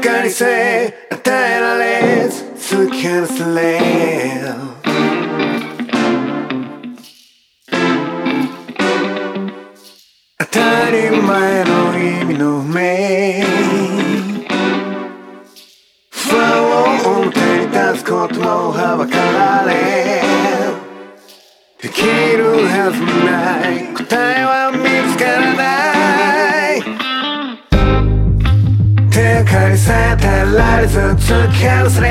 手借りせ与えられず突き放され当たり前の意味の目不安を表に立つこともはばかられできるはずもない答えは手借りさえ耐えられず突き放され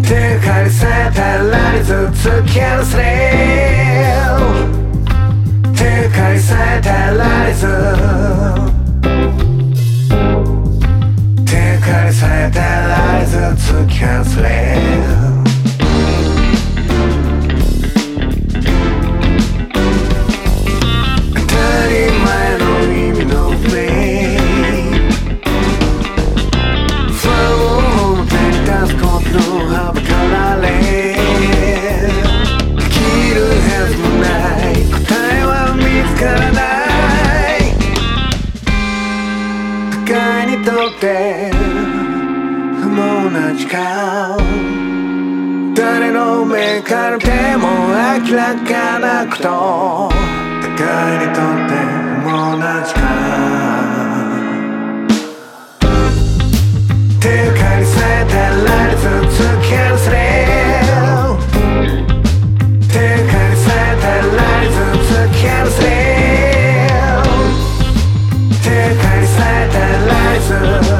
手借りさえ耐えられず突き放され手借りさえ耐えられず手借りさえ耐えられず突き放され世界にとって不毛な時間。誰の目から見ても明らかなこと。kein Satellite.